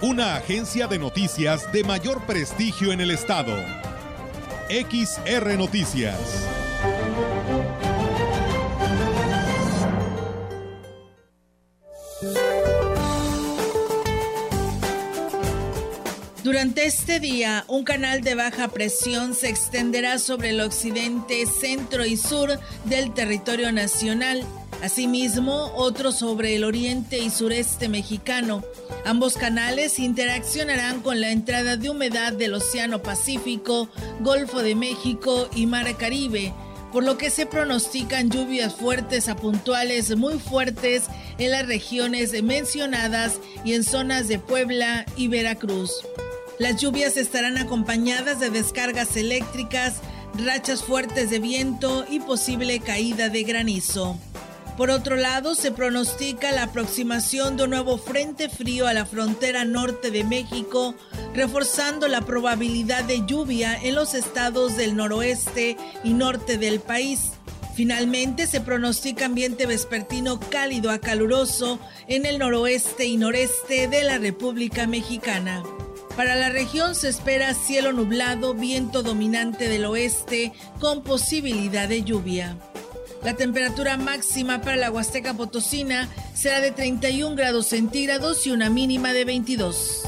Una agencia de noticias de mayor prestigio en el estado. XR Noticias. Durante este día, un canal de baja presión se extenderá sobre el occidente, centro y sur del territorio nacional. Asimismo, otro sobre el oriente y sureste mexicano. Ambos canales interaccionarán con la entrada de humedad del Océano Pacífico, Golfo de México y Mar Caribe, por lo que se pronostican lluvias fuertes a puntuales muy fuertes en las regiones mencionadas y en zonas de Puebla y Veracruz. Las lluvias estarán acompañadas de descargas eléctricas, rachas fuertes de viento y posible caída de granizo. Por otro lado, se pronostica la aproximación de un nuevo frente frío a la frontera norte de México, reforzando la probabilidad de lluvia en los estados del noroeste y norte del país. Finalmente, se pronostica ambiente vespertino cálido a caluroso en el noroeste y noreste de la República Mexicana. Para la región se espera cielo nublado, viento dominante del oeste con posibilidad de lluvia. La temperatura máxima para la Huasteca Potosina será de 31 grados centígrados y una mínima de 22.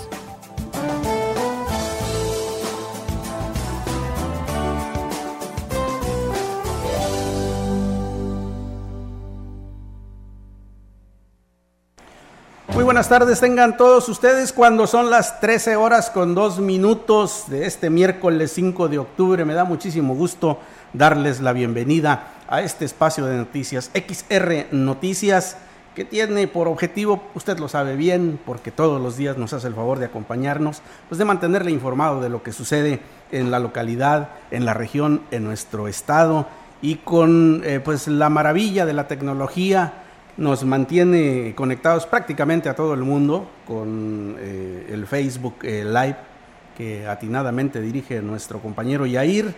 Muy buenas tardes, tengan todos ustedes cuando son las 13 horas con 2 minutos de este miércoles 5 de octubre. Me da muchísimo gusto darles la bienvenida a este espacio de noticias XR Noticias que tiene por objetivo, usted lo sabe bien, porque todos los días nos hace el favor de acompañarnos, pues de mantenerle informado de lo que sucede en la localidad, en la región, en nuestro estado y con eh, pues la maravilla de la tecnología nos mantiene conectados prácticamente a todo el mundo con eh, el Facebook eh, Live que atinadamente dirige nuestro compañero Yair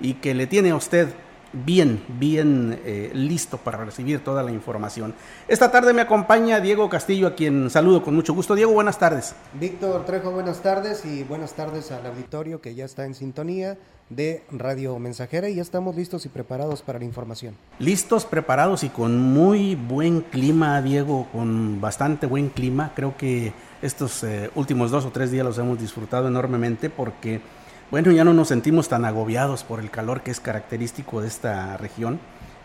y que le tiene a usted bien, bien eh, listo para recibir toda la información. Esta tarde me acompaña Diego Castillo, a quien saludo con mucho gusto. Diego, buenas tardes. Víctor Trejo, buenas tardes y buenas tardes al auditorio que ya está en sintonía de Radio Mensajera y ya estamos listos y preparados para la información. Listos, preparados y con muy buen clima, Diego, con bastante buen clima. Creo que estos eh, últimos dos o tres días los hemos disfrutado enormemente porque, bueno, ya no nos sentimos tan agobiados por el calor que es característico de esta región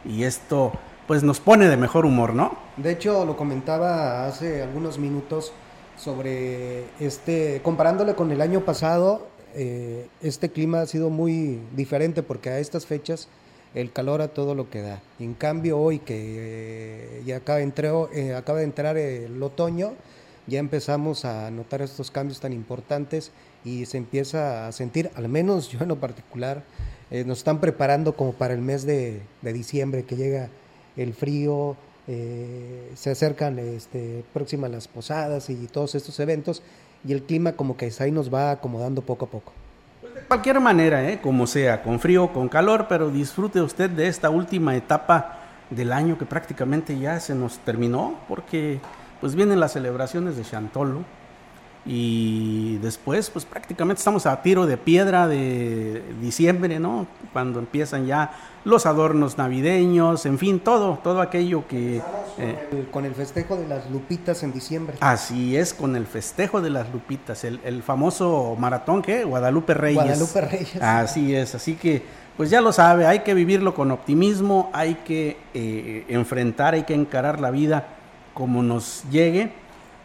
y esto pues nos pone de mejor humor, ¿no? De hecho, lo comentaba hace algunos minutos sobre este, comparándole con el año pasado, eh, este clima ha sido muy diferente porque a estas fechas el calor a todo lo que da. En cambio hoy que eh, ya eh, acaba de entrar el otoño, ya empezamos a notar estos cambios tan importantes y se empieza a sentir, al menos yo en lo particular, nos están preparando como para el mes de, diciembre que llega el frío, se acercan este, próximas las posadas y todos estos eventos y el clima como que ahí nos va acomodando poco a poco. Pues de cualquier manera, ¿eh? como sea, con frío, con calor, pero disfrute usted de esta última etapa del año que prácticamente ya se nos terminó, porque pues vienen las celebraciones de Chantolo, y después pues prácticamente estamos a tiro de piedra de diciembre, ¿no? Cuando empiezan ya los adornos navideños, en fin, todo, todo aquello que... Eh, con el festejo de las lupitas en diciembre. Así es, con el festejo de las lupitas, el, famoso maratón que Guadalupe Reyes. Guadalupe Reyes. Así es, así que pues ya lo sabe, hay que vivirlo con optimismo, hay que eh, enfrentar, hay que encarar la vida como nos llegue.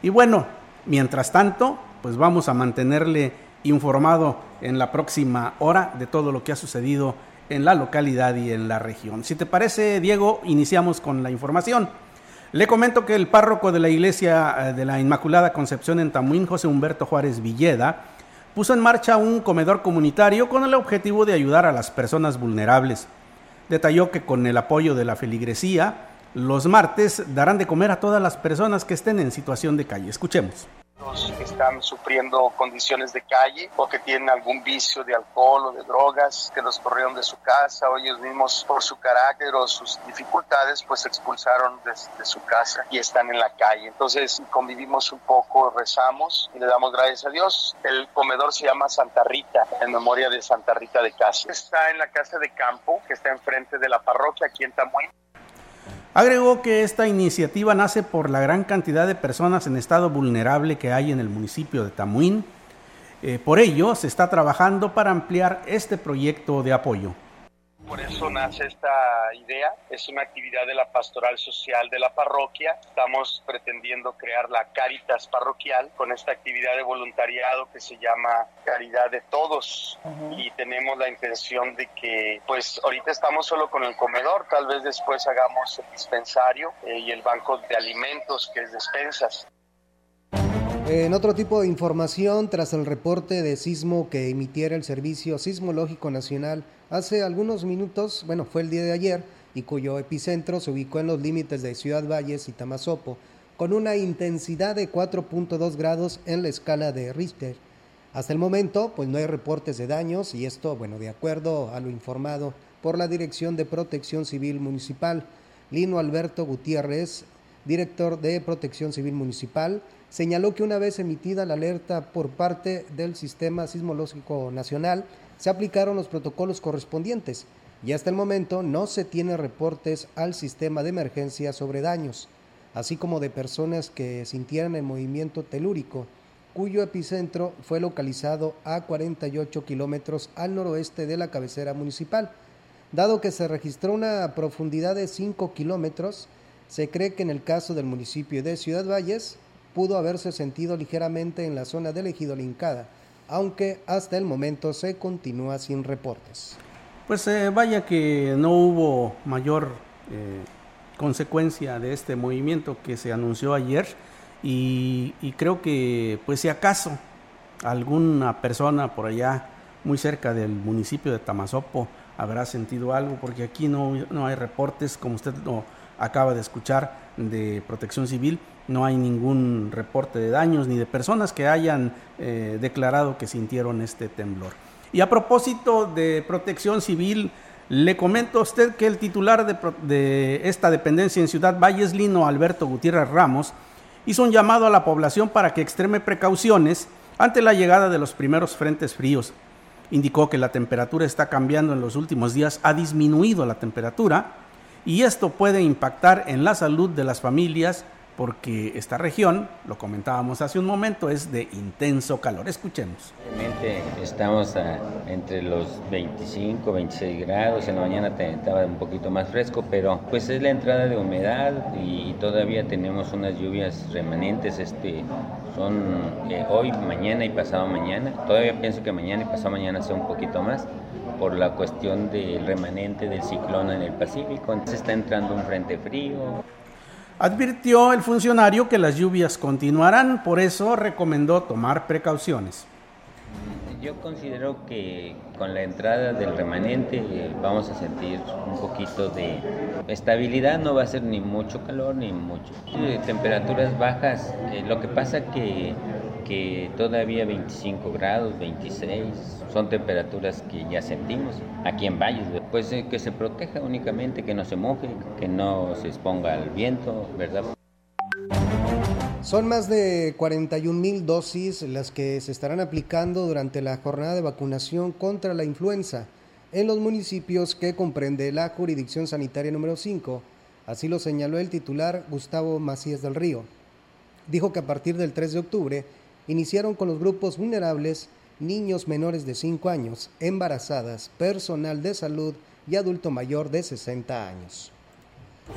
Y bueno, Mientras tanto, pues vamos a mantenerle informado en la próxima hora de todo lo que ha sucedido en la localidad y en la región. Si te parece, Diego, iniciamos con la información. Le comento que el párroco de la iglesia eh, de la Inmaculada Concepción en Tamuín, José Humberto Juárez Villeda, puso en marcha un comedor comunitario con el objetivo de ayudar a las personas vulnerables. Detalló que con el apoyo de la feligresía, los martes darán de comer a todas las personas que estén en situación de calle. Escuchemos que están sufriendo condiciones de calle o que tienen algún vicio de alcohol o de drogas, que los corrieron de su casa o ellos mismos por su carácter o sus dificultades pues se expulsaron de, de su casa y están en la calle. Entonces convivimos un poco, rezamos y le damos gracias a Dios. El comedor se llama Santa Rita, en memoria de Santa Rita de Casa. Está en la casa de campo que está enfrente de la parroquia aquí en Tamuín. Agregó que esta iniciativa nace por la gran cantidad de personas en estado vulnerable que hay en el municipio de Tamuín. Eh, por ello, se está trabajando para ampliar este proyecto de apoyo. Por eso nace esta idea. Es una actividad de la pastoral social de la parroquia. Estamos pretendiendo crear la Caritas parroquial con esta actividad de voluntariado que se llama Caridad de Todos. Y tenemos la intención de que, pues ahorita estamos solo con el comedor, tal vez después hagamos el dispensario eh, y el banco de alimentos que es despensas. En otro tipo de información, tras el reporte de sismo que emitiera el Servicio Sismológico Nacional hace algunos minutos, bueno, fue el día de ayer, y cuyo epicentro se ubicó en los límites de Ciudad Valles y Tamazopo, con una intensidad de 4.2 grados en la escala de Richter. Hasta el momento, pues no hay reportes de daños y esto, bueno, de acuerdo a lo informado por la Dirección de Protección Civil Municipal, Lino Alberto Gutiérrez, director de Protección Civil Municipal, señaló que una vez emitida la alerta por parte del Sistema Sismológico Nacional, se aplicaron los protocolos correspondientes y hasta el momento no se tiene reportes al sistema de emergencia sobre daños, así como de personas que sintieran el movimiento telúrico, cuyo epicentro fue localizado a 48 kilómetros al noroeste de la cabecera municipal. Dado que se registró una profundidad de 5 kilómetros, se cree que en el caso del municipio de Ciudad Valles, pudo haberse sentido ligeramente en la zona del ejido Lincada, aunque hasta el momento se continúa sin reportes. Pues eh, vaya que no hubo mayor eh, consecuencia de este movimiento que se anunció ayer y, creo que pues si acaso alguna persona por allá muy cerca del municipio de Tamazopo habrá sentido algo porque aquí no, no hay reportes como usted lo acaba de escuchar de protección civil no hay ningún reporte de daños ni de personas que hayan eh, declarado que sintieron este temblor. Y a propósito de protección civil, le comento a usted que el titular de, de esta dependencia en Ciudad Valles, Lino Alberto Gutiérrez Ramos, hizo un llamado a la población para que extreme precauciones ante la llegada de los primeros frentes fríos. Indicó que la temperatura está cambiando en los últimos días, ha disminuido la temperatura y esto puede impactar en la salud de las familias porque esta región, lo comentábamos hace un momento, es de intenso calor. Escuchemos. Realmente estamos entre los 25, 26 grados, en la mañana estaba un poquito más fresco, pero pues es la entrada de humedad y todavía tenemos unas lluvias remanentes, este, son eh, hoy, mañana y pasado mañana. Todavía pienso que mañana y pasado mañana sea un poquito más por la cuestión del remanente del ciclón en el Pacífico. Entonces está entrando un frente frío. Advirtió el funcionario que las lluvias continuarán, por eso recomendó tomar precauciones. Yo considero que con la entrada del remanente eh, vamos a sentir un poquito de estabilidad, no va a ser ni mucho calor ni mucho. temperaturas bajas, eh, lo que pasa que que todavía 25 grados, 26, son temperaturas que ya sentimos aquí en Valles. Pues eh, que se proteja únicamente, que no se moje, que no se exponga al viento, ¿verdad? Son más de 41 mil dosis las que se estarán aplicando durante la jornada de vacunación contra la influenza en los municipios que comprende la jurisdicción sanitaria número 5. Así lo señaló el titular Gustavo Macías del Río. Dijo que a partir del 3 de octubre iniciaron con los grupos vulnerables, niños menores de 5 años, embarazadas, personal de salud y adulto mayor de 60 años.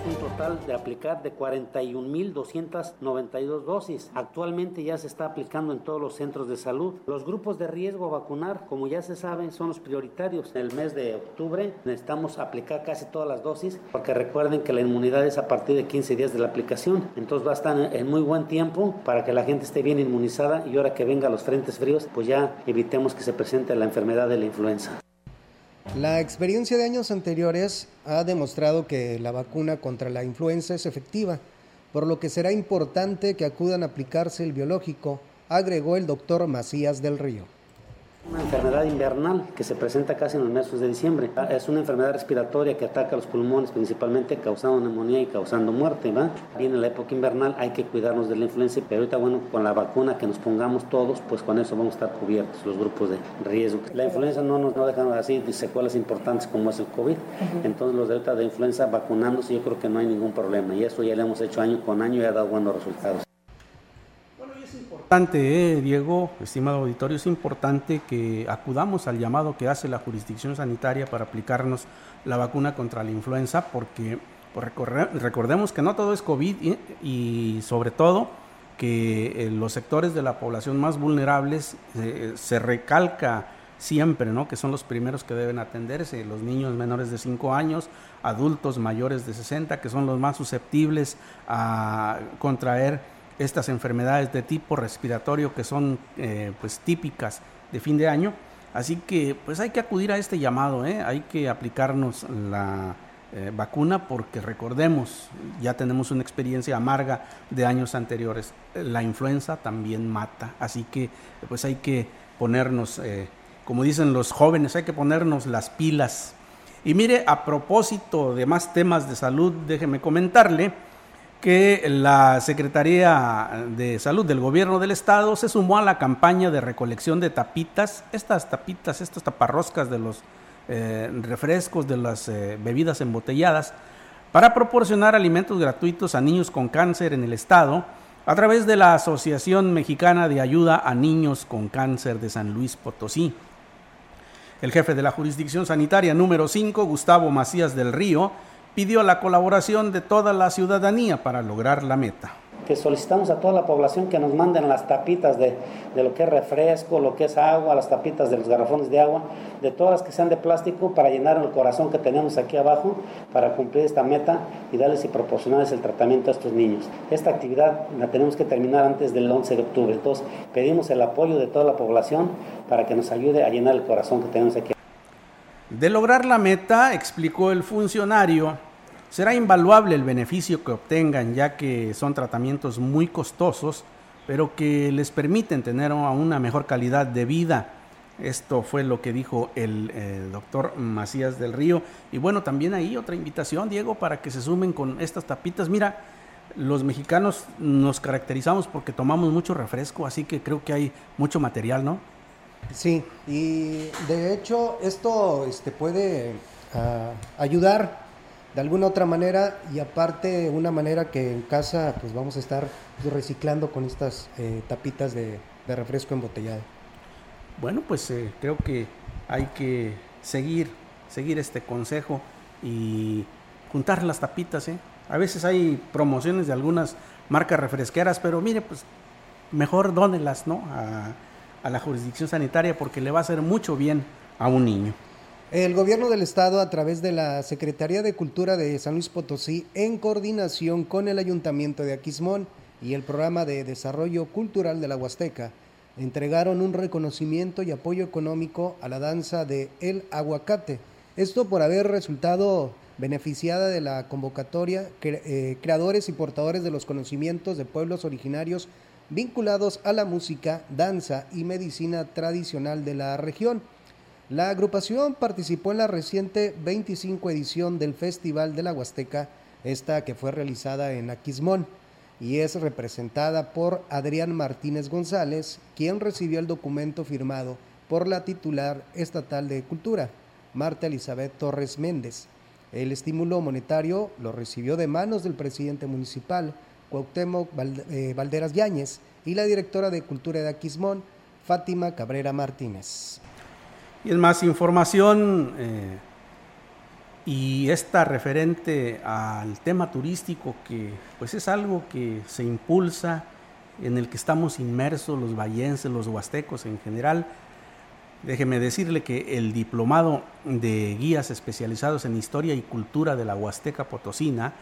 Un total de aplicar de 41.292 dosis. Actualmente ya se está aplicando en todos los centros de salud. Los grupos de riesgo vacunar, como ya se sabe, son los prioritarios. En el mes de octubre necesitamos aplicar casi todas las dosis porque recuerden que la inmunidad es a partir de 15 días de la aplicación. Entonces va a estar en muy buen tiempo para que la gente esté bien inmunizada y ahora que vengan los frentes fríos, pues ya evitemos que se presente la enfermedad de la influenza. La experiencia de años anteriores ha demostrado que la vacuna contra la influenza es efectiva, por lo que será importante que acudan a aplicarse el biológico, agregó el doctor Macías del Río. Una enfermedad invernal que se presenta casi en los meses de diciembre. Es una enfermedad respiratoria que ataca los pulmones principalmente, causando neumonía y causando muerte. ¿va? Viene la época invernal, hay que cuidarnos de la influenza, pero ahorita, bueno, con la vacuna que nos pongamos todos, pues con eso vamos a estar cubiertos los grupos de riesgo. La influenza no nos no dejan así secuelas importantes como es el COVID. Entonces, los de ahorita de influenza vacunándose, yo creo que no hay ningún problema. Y eso ya lo hemos hecho año con año y ha dado buenos resultados importante, eh, Diego, estimado auditorio, es importante que acudamos al llamado que hace la jurisdicción sanitaria para aplicarnos la vacuna contra la influenza, porque pues, recordemos que no todo es COVID y, sobre todo que eh, los sectores de la población más vulnerables eh, se recalca siempre, ¿no? Que son los primeros que deben atenderse, los niños menores de 5 años, adultos mayores de 60, que son los más susceptibles a contraer estas enfermedades de tipo respiratorio que son eh, pues típicas de fin de año. Así que pues hay que acudir a este llamado, ¿eh? hay que aplicarnos la eh, vacuna porque recordemos, ya tenemos una experiencia amarga de años anteriores. La influenza también mata, así que pues hay que ponernos, como dicen los jóvenes, hay que ponernos las pilas. Y mire, a propósito de más temas de salud, déjeme comentarle que la Secretaría de Salud del Gobierno del Estado se sumó a la campaña de recolección de tapitas, estas tapitas, estos taparroscas de los eh, refrescos, de las eh, bebidas embotelladas, para proporcionar alimentos gratuitos a niños con cáncer en el Estado a través de la Asociación Mexicana de Ayuda a Niños con Cáncer de San Luis Potosí. El jefe de la jurisdicción sanitaria número 5, Gustavo Macías del Río, pidió la colaboración de toda la ciudadanía para lograr la meta. Que solicitamos a toda la población que nos manden las tapitas de, lo que es refresco, lo que es agua, las tapitas de los garrafones de agua, de todas las que sean de plástico para llenar el corazón que tenemos aquí abajo para cumplir esta meta y darles y proporcionarles el tratamiento a estos niños. Esta actividad la tenemos que terminar antes del 11 de octubre, entonces pedimos el apoyo de toda la población para que nos ayude a llenar el corazón que tenemos aquí. De lograr la meta, explicó el funcionario, será invaluable el beneficio que obtengan ya que son tratamientos muy costosos, pero que les permiten tener una mejor calidad de vida. Esto fue lo que dijo el eh, doctor Macías del Río. Y bueno, también ahí otra invitación, Diego, para que se sumen con estas tapitas. Mira, los mexicanos nos caracterizamos porque tomamos mucho refresco, así que creo que hay mucho material, ¿no? Sí, y de hecho esto este, puede ah, ayudar de alguna otra manera y aparte una manera que en casa pues vamos a estar reciclando con estas eh, tapitas de, refresco embotellado. Bueno, pues eh, creo que hay que seguir, seguir este consejo y juntar las tapitas. ¿eh? A veces hay promociones de algunas marcas refresqueras, pero mire, pues mejor dónelas, ¿no? La jurisdicción sanitaria porque le va a hacer mucho bien a un niño. El gobierno del estado, a través de la Secretaría de Cultura de San Luis Potosí, en coordinación con el Ayuntamiento de Aquismón y el Programa de Desarrollo Cultural de la Huasteca, entregaron un reconocimiento y apoyo económico a la danza de El Aguacate. Esto por haber resultado beneficiada de la convocatoria eh, creadores y portadores de los conocimientos de pueblos originarios vinculados a la música, danza y medicina tradicional de la región. La agrupación participó en la reciente 25 edición del Festival de la Huasteca, esta que fue realizada en Aquismón, y es representada por Adrián Martínez González, quien recibió el documento firmado por la titular estatal de Cultura, Marta Elizabeth Torres Méndez. El estímulo monetario lo recibió de manos del presidente municipal, Cuauhtémoc eh, Valderas Yáñez y la directora de Cultura de Aquismón, Fátima Cabrera Martínez. Y en más información, eh, y esta referente al tema turístico que pues es algo que se impulsa en el que estamos inmersos los vallenses, los huastecos en general. Déjeme decirle que el diplomado de guías especializados en historia y cultura de la Huasteca Potosina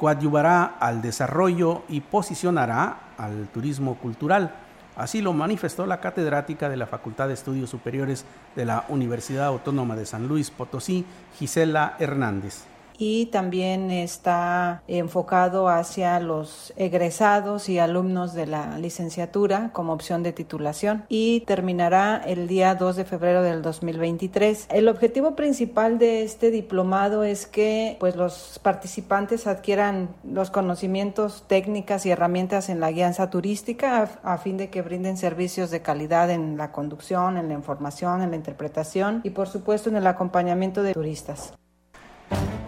coadyuvará al desarrollo y posicionará al turismo cultural. Así lo manifestó la catedrática de la Facultad de Estudios Superiores de la Universidad Autónoma de San Luis Potosí, Gisela Hernández y también está enfocado hacia los egresados y alumnos de la licenciatura como opción de titulación y terminará el día 2 de febrero del 2023. El objetivo principal de este diplomado es que pues los participantes adquieran los conocimientos, técnicas y herramientas en la guianza turística a, a fin de que brinden servicios de calidad en la conducción, en la información, en la interpretación y por supuesto en el acompañamiento de turistas.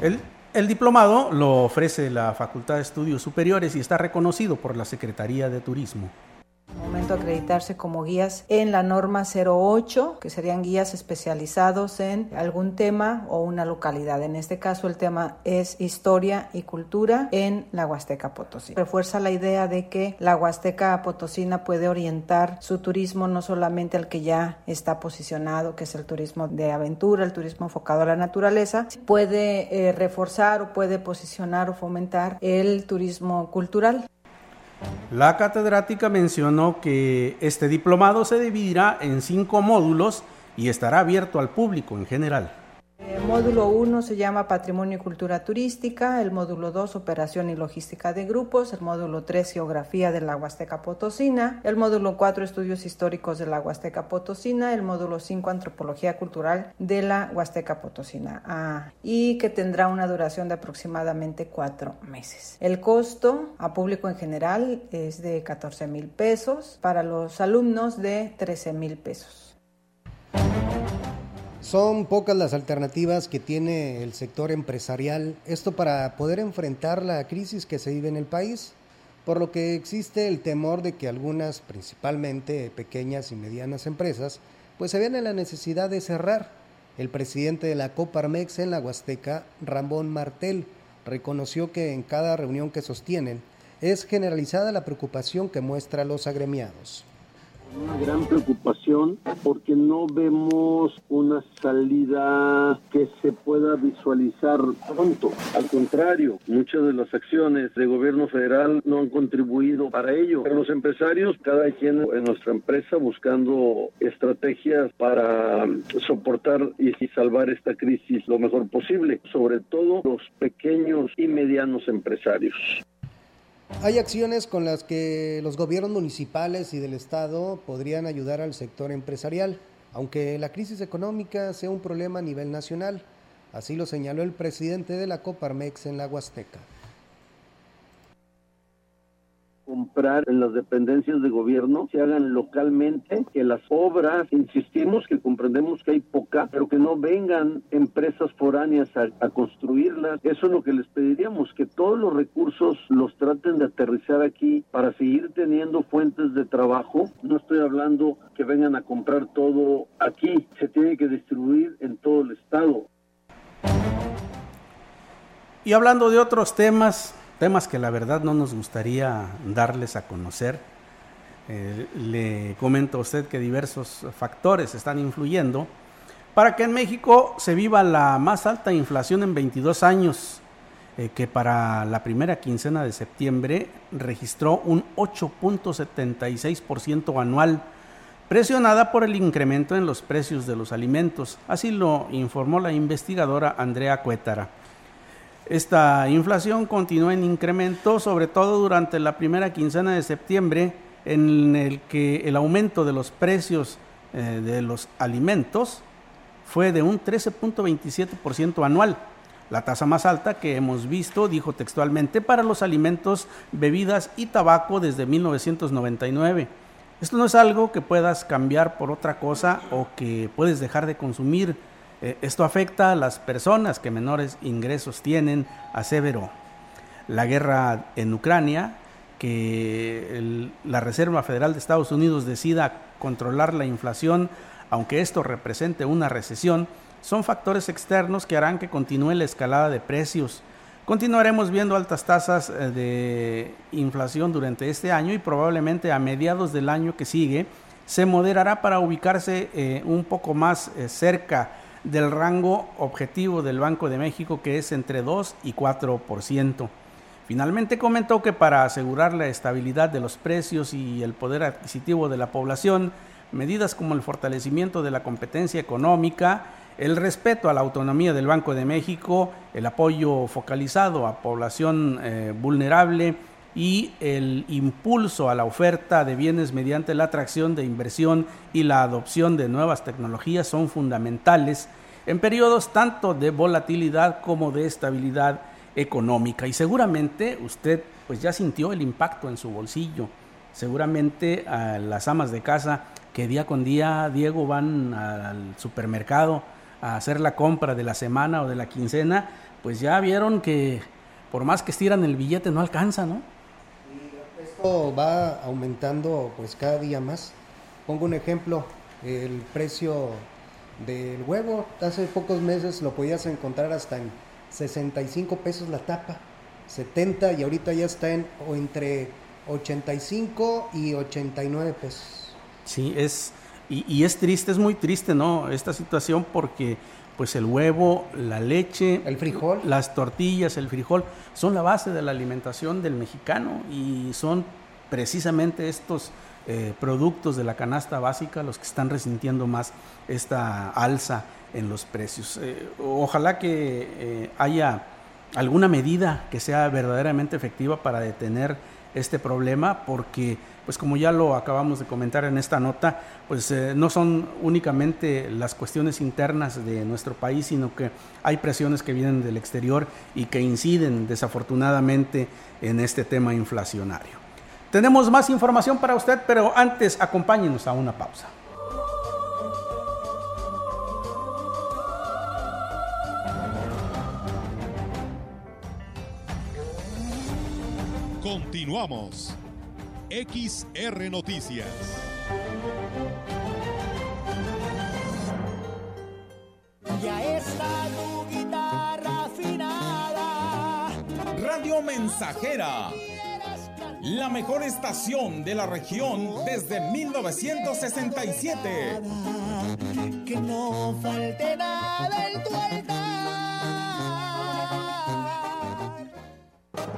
El, diplomado lo ofrece la Facultad de Estudios Superiores y está reconocido por la Secretaría de Turismo momento acreditarse como guías en la norma 08, que serían guías especializados en algún tema o una localidad. En este caso el tema es historia y cultura en la Huasteca Potosí. Refuerza la idea de que la Huasteca Potosina puede orientar su turismo no solamente al que ya está posicionado, que es el turismo de aventura, el turismo enfocado a la naturaleza, puede eh, reforzar o puede posicionar o fomentar el turismo cultural. La catedrática mencionó que este diplomado se dividirá en cinco módulos y estará abierto al público en general. El módulo 1 se llama Patrimonio y Cultura Turística, el módulo 2 Operación y Logística de Grupos, el módulo 3 Geografía de la Huasteca Potosina, el módulo 4 Estudios Históricos de la Huasteca Potosina, el módulo 5 Antropología Cultural de la Huasteca Potosina ah, y que tendrá una duración de aproximadamente cuatro meses. El costo a público en general es de 14 mil pesos, para los alumnos de 13 mil pesos. Son pocas las alternativas que tiene el sector empresarial, esto para poder enfrentar la crisis que se vive en el país, por lo que existe el temor de que algunas, principalmente pequeñas y medianas empresas, pues se vean en la necesidad de cerrar. El presidente de la Coparmex en la Huasteca, Ramón Martel, reconoció que en cada reunión que sostienen es generalizada la preocupación que muestra los agremiados una gran preocupación porque no vemos una salida que se pueda visualizar pronto. Al contrario, muchas de las acciones de gobierno federal no han contribuido para ello. Pero los empresarios, cada quien en nuestra empresa buscando estrategias para soportar y salvar esta crisis lo mejor posible, sobre todo los pequeños y medianos empresarios. Hay acciones con las que los gobiernos municipales y del Estado podrían ayudar al sector empresarial, aunque la crisis económica sea un problema a nivel nacional. Así lo señaló el presidente de la Coparmex en la Huasteca comprar en las dependencias de gobierno se hagan localmente, que las obras, insistimos que comprendemos que hay poca, pero que no vengan empresas foráneas a, construirlas. Eso es lo que les pediríamos, que todos los recursos los traten de aterrizar aquí para seguir teniendo fuentes de trabajo. No estoy hablando que vengan a comprar todo aquí, se tiene que distribuir en todo el estado. Y hablando de otros temas, temas que la verdad no nos gustaría darles a conocer. Eh, le comento a usted que diversos factores están influyendo para que en México se viva la más alta inflación en 22 años, eh, que para la primera quincena de septiembre registró un 8.76% anual, presionada por el incremento en los precios de los alimentos. Así lo informó la investigadora Andrea Cuétara. Esta inflación continúa en incremento, sobre todo durante la primera quincena de septiembre, en el que el aumento de los precios eh, de los alimentos fue de un 13.27% anual, la tasa más alta que hemos visto, dijo textualmente, para los alimentos, bebidas y tabaco desde 1999. Esto no es algo que puedas cambiar por otra cosa o que puedes dejar de consumir eh, esto afecta a las personas que menores ingresos tienen, aseveró. La guerra en Ucrania, que la Reserva Federal de Estados Unidos decida controlar la inflación, aunque esto represente una recesión, son factores externos que harán que continúe la escalada de precios. Continuaremos viendo altas tasas eh, de inflación durante este año y probablemente a mediados del año que sigue se moderará para ubicarse eh, un poco más cerca del rango objetivo del Banco de México que es entre 2 y 4%. Finalmente comentó que para asegurar la estabilidad de los precios y el poder adquisitivo de la población, medidas como el fortalecimiento de la competencia económica, el respeto a la autonomía del Banco de México, el apoyo focalizado a población eh, vulnerable y el impulso a la oferta de bienes mediante la atracción de inversión y la adopción de nuevas tecnologías son fundamentales en periodos tanto de volatilidad como de estabilidad económica. Y seguramente usted pues ya sintió el impacto en su bolsillo. Seguramente a las amas de casa que día con día, Diego, van al supermercado a hacer la compra de la semana o de la quincena, pues ya vieron que por más que estiran el billete no alcanza, ¿no? Va aumentando pues cada día más. Pongo un ejemplo, el precio del huevo, hace pocos meses lo podías encontrar hasta en 65 pesos la tapa, 70 y ahorita ya está en o entre 85 y 89 pesos. Sí, es y, es triste, es muy triste, ¿no? Esta situación porque pues el huevo, la leche, el frijol, las tortillas, el frijol son la base de la alimentación del mexicano y son precisamente estos eh, productos de la canasta básica los que están resintiendo más esta alza en los precios. Eh, ojalá que eh, haya alguna medida que sea verdaderamente efectiva para detener este problema porque pues como ya lo acabamos de comentar en esta nota, pues eh, no son únicamente las cuestiones internas de nuestro país, sino que hay presiones que vienen del exterior y que inciden desafortunadamente en este tema inflacionario. Tenemos más información para usted, pero antes acompáñenos a una pausa. Continuamos. XR Noticias. Ya está tu guitarra afinada. Radio Mensajera. La mejor estación de la región desde 1967. Que no falte nada en tu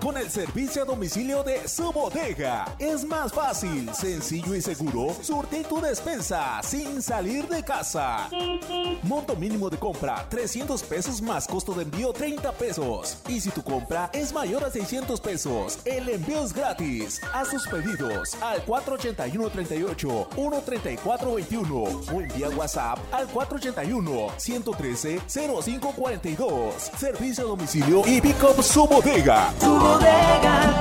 con el servicio a domicilio de su bodega. Es más fácil, sencillo y seguro surtir tu despensa sin salir de casa. Monto mínimo de compra 300 pesos más costo de envío 30 pesos. Y si tu compra es mayor a 600 pesos, el envío es gratis. Haz sus pedidos al 481 38 134 21 o envía WhatsApp al 481 113 0542. Servicio a domicilio y pick up su bodega el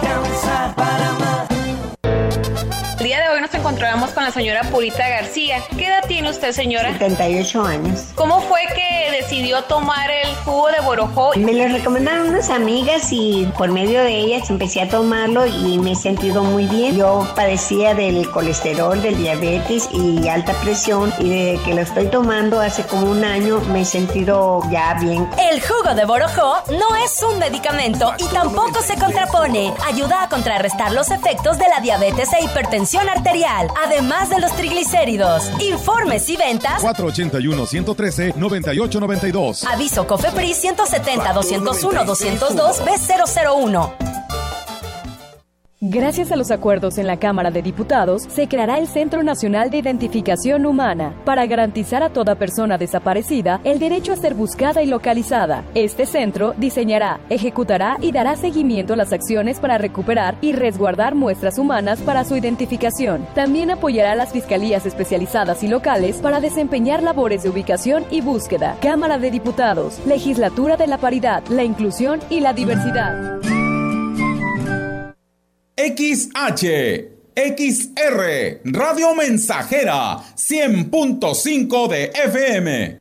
día de hoy nos encontramos con la señora Purita García. ¿Qué edad tiene usted, señora? 78 años. ¿Cómo fue que decidió tomar el jugo de borojó? Me lo recomendaron unas amigas y por medio de ellas empecé a tomarlo y me he sentido muy bien. Yo padecía del colesterol, del diabetes y alta presión y desde que lo estoy tomando hace como un año me he sentido ya bien. El jugo de borojó no es un medicamento y tampoco se contrapone. Ayuda a contrarrestar los efectos de la diabetes e hipertensión arterial, además de los triglicéridos. Informes y ventas 481-113-9892. Aviso COFEPRIS 170 201 202 B001. Gracias a los acuerdos en la Cámara de Diputados, se creará el Centro Nacional de Identificación Humana para garantizar a toda persona desaparecida el derecho a ser buscada y localizada. Este centro diseñará, ejecutará y dará seguimiento a las acciones para recuperar y resguardar muestras humanas para su identificación. También apoyará a las fiscalías especializadas y locales para desempeñar labores de ubicación y búsqueda. Cámara de Diputados, Legislatura de la Paridad, la Inclusión y la Diversidad. XH, XR, Radio Mensajera, 100.5 de FM.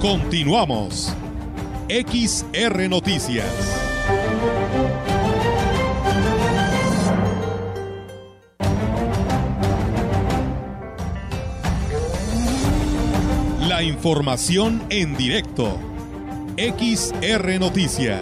Continuamos. XR Noticias. La información en directo. XR Noticias.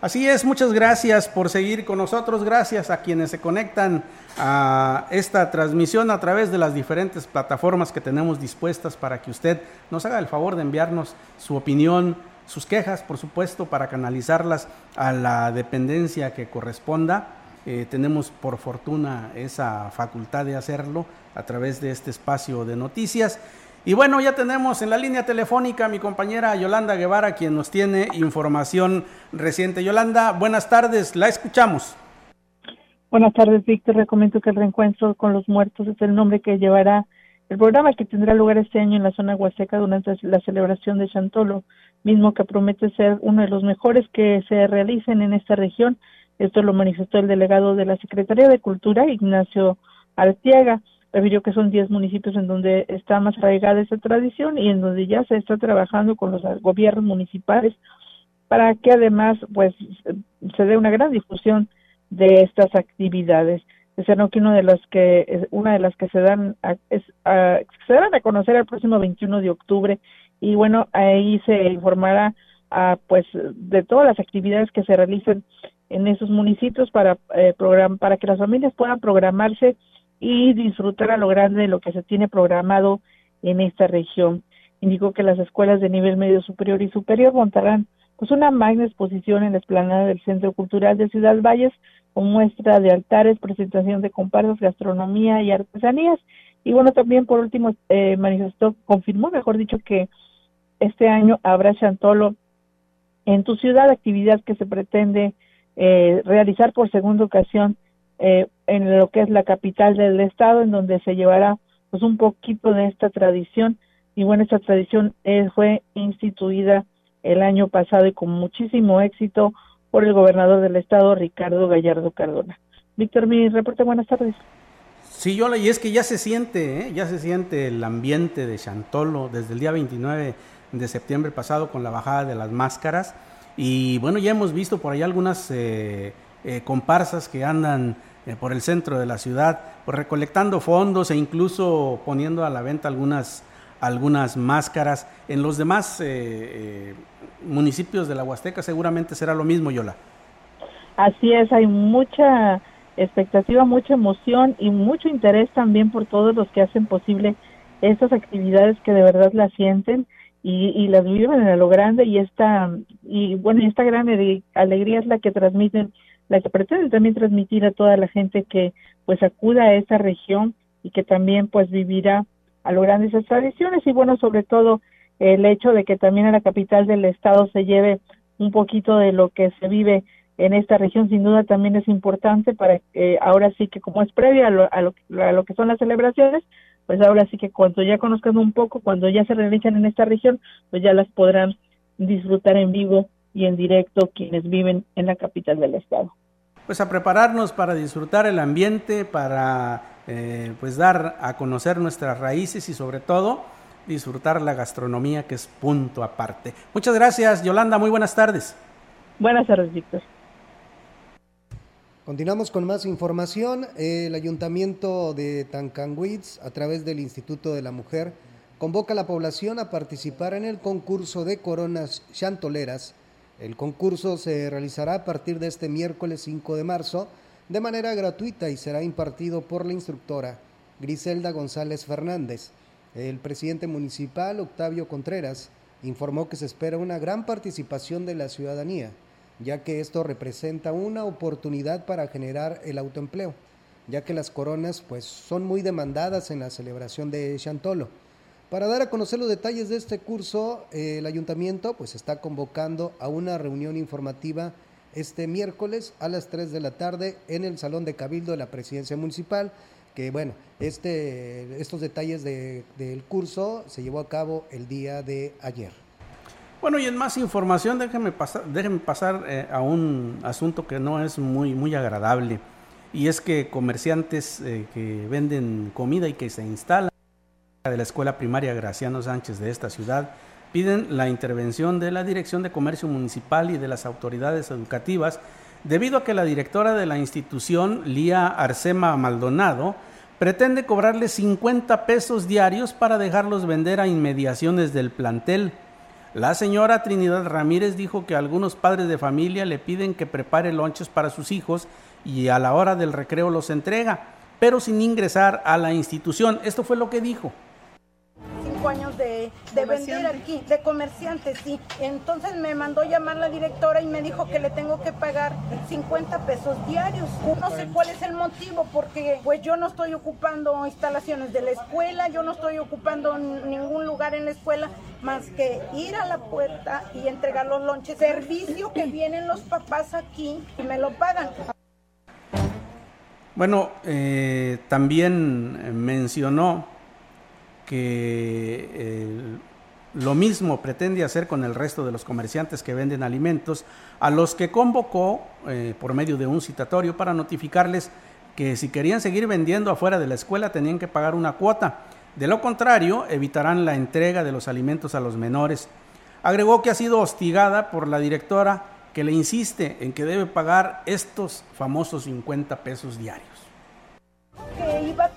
Así es, muchas gracias por seguir con nosotros, gracias a quienes se conectan a esta transmisión a través de las diferentes plataformas que tenemos dispuestas para que usted nos haga el favor de enviarnos su opinión, sus quejas, por supuesto, para canalizarlas a la dependencia que corresponda. Eh, tenemos por fortuna esa facultad de hacerlo a través de este espacio de noticias. Y bueno, ya tenemos en la línea telefónica a mi compañera Yolanda Guevara, quien nos tiene información reciente. Yolanda, buenas tardes, la escuchamos. Buenas tardes, Víctor. Recomiendo que el reencuentro con los muertos es el nombre que llevará el programa que tendrá lugar este año en la zona huasteca durante la celebración de Chantolo, mismo que promete ser uno de los mejores que se realicen en esta región. Esto lo manifestó el delegado de la Secretaría de Cultura, Ignacio Artiaga refirió que son 10 municipios en donde está más arraigada esta tradición y en donde ya se está trabajando con los gobiernos municipales para que además pues se dé una gran difusión de estas actividades. Decían que una de las que una de las que se dan a, es, se dan a conocer el próximo 21 de octubre y bueno ahí se informará a, pues de todas las actividades que se realicen en esos municipios para eh, para que las familias puedan programarse y disfrutar a lo grande lo que se tiene programado en esta región. Indicó que las escuelas de nivel medio superior y superior montarán pues una magna exposición en la explanada del Centro Cultural de Ciudad Valles con muestra de altares, presentación de comparsas, gastronomía y artesanías. Y bueno, también por último eh, manifestó, confirmó, mejor dicho, que este año habrá Chantolo en tu ciudad, actividad que se pretende eh, realizar por segunda ocasión eh, en lo que es la capital del estado, en donde se llevará pues un poquito de esta tradición. Y bueno, esta tradición eh, fue instituida el año pasado y con muchísimo éxito por el gobernador del estado, Ricardo Gallardo Cardona. Víctor, mi reporte, buenas tardes. Sí, Yola, y es que ya se siente, ¿eh? ya se siente el ambiente de Chantolo desde el día 29 de septiembre pasado con la bajada de las máscaras. Y bueno, ya hemos visto por ahí algunas eh, comparsas que andan eh, por el centro de la ciudad, pues recolectando fondos e incluso poniendo a la venta algunas, algunas máscaras. En los demás eh, eh, municipios de la Huasteca seguramente será lo mismo, Yola. Así es, hay mucha expectativa, mucha emoción y mucho interés también por todos los que hacen posible estas actividades que de verdad las sienten y, las viven en lo grande y esta y bueno esta gran alegría es la que transmiten la que pretende también transmitir a toda la gente que pues acuda a esa región y que también pues vivirá a lo grande esas tradiciones y bueno sobre todo el hecho de que también a la capital del estado se lleve un poquito de lo que se vive en esta región sin duda también es importante para que ahora sí que como es previa a lo, a lo, a lo que son las celebraciones pues ahora sí que cuando ya conozcan un poco cuando ya se realizan en esta región pues ya las podrán disfrutar en vivo y en directo quienes viven en la capital del estado. Pues a prepararnos para disfrutar el ambiente, para eh, pues dar a conocer nuestras raíces y sobre todo disfrutar la gastronomía que es punto aparte. Muchas gracias Yolanda, muy buenas tardes. Buenas tardes Víctor. Continuamos con más información. El Ayuntamiento de Tancanwitz, a través del Instituto de la Mujer, convoca a la población a participar en el concurso de coronas chantoleras el concurso se realizará a partir de este miércoles 5 de marzo de manera gratuita y será impartido por la instructora Griselda González Fernández. El presidente municipal, Octavio Contreras, informó que se espera una gran participación de la ciudadanía, ya que esto representa una oportunidad para generar el autoempleo, ya que las coronas pues son muy demandadas en la celebración de Chantolo. Para dar a conocer los detalles de este curso, el ayuntamiento pues está convocando a una reunión informativa este miércoles a las 3 de la tarde en el Salón de Cabildo de la Presidencia Municipal, que bueno, este, estos detalles del curso se llevó a cabo el día de ayer. Bueno, y en más información, déjenme pasar, déjenme pasar eh, a un asunto que no es muy, muy agradable, y es que comerciantes eh, que venden comida y que se instalan de la Escuela Primaria Graciano Sánchez de esta ciudad piden la intervención de la Dirección de Comercio Municipal y de las autoridades educativas debido a que la directora de la institución, Lía Arcema Maldonado, pretende cobrarles 50 pesos diarios para dejarlos vender a inmediaciones del plantel. La señora Trinidad Ramírez dijo que algunos padres de familia le piden que prepare lonches para sus hijos y a la hora del recreo los entrega, pero sin ingresar a la institución. Esto fue lo que dijo años de, vender aquí, de comerciante, sí. Entonces me mandó llamar la directora y me dijo que le tengo que pagar 50 pesos diarios. No sé cuál es el motivo, porque pues yo no estoy ocupando instalaciones de la escuela, yo no estoy ocupando ningún lugar en la escuela más que ir a la puerta y entregar los lonches. Servicio que vienen los papás aquí y me lo pagan. Bueno, eh, también mencionó que eh, lo mismo pretende hacer con el resto de los comerciantes que venden alimentos, a los que convocó eh, por medio de un citatorio para notificarles que si querían seguir vendiendo afuera de la escuela tenían que pagar una cuota. De lo contrario, evitarán la entrega de los alimentos a los menores. Agregó que ha sido hostigada por la directora que le insiste en que debe pagar estos famosos 50 pesos diarios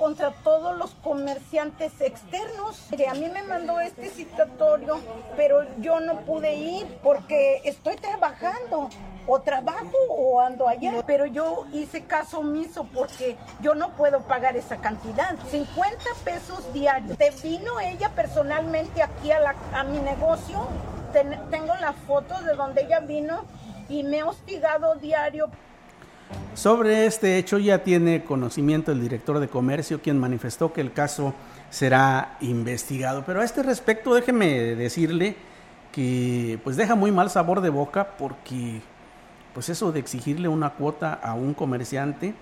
contra todos los comerciantes externos. a mí me mandó este citatorio, pero yo no pude ir porque estoy trabajando. O trabajo o ando allá. Pero yo hice caso omiso porque yo no puedo pagar esa cantidad. 50 pesos diarios. Te vino ella personalmente aquí a, a mi negocio. tengo las fotos de donde ella vino y me ha hostigado diario. Sobre este hecho ya tiene conocimiento el director de comercio, quien manifestó que el caso será investigado. Pero a este respecto, déjeme decirle que pues deja muy mal sabor de boca porque pues eso de exigirle una cuota a un comerciante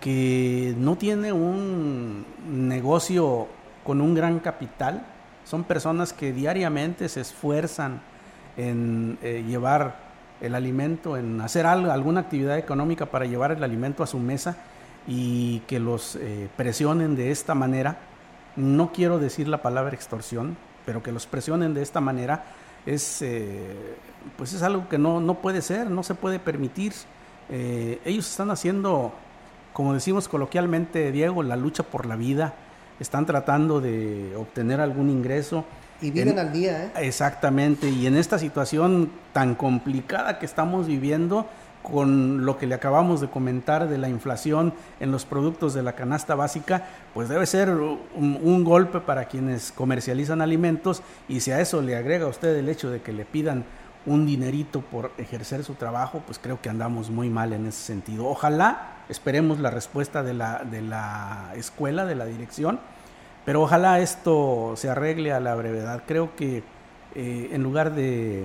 que no tiene un negocio con un gran capital, son personas que diariamente se esfuerzan en eh, llevar el alimento, en hacer algo, alguna actividad económica para llevar el alimento a su mesa y que los eh, presionen de esta manera, no quiero decir la palabra extorsión, pero que los presionen de esta manera es, eh, pues es algo que no, no, puede ser, no se puede permitir. Eh, ellos están haciendo, como decimos coloquialmente, Diego, la lucha por la vida, están tratando de obtener algún ingreso y viven al día, ¿eh? Exactamente, y en esta situación tan complicada que estamos viviendo, con lo que le acabamos de comentar de la inflación en los productos de la canasta básica, pues debe ser un, golpe para quienes comercializan alimentos y si a eso le agrega a usted el hecho de que le pidan un dinerito por ejercer su trabajo, pues creo que andamos muy mal en ese sentido. Ojalá esperemos la respuesta de la, de la escuela, de la dirección, pero ojalá esto se arregle a la brevedad. Creo que eh, en lugar de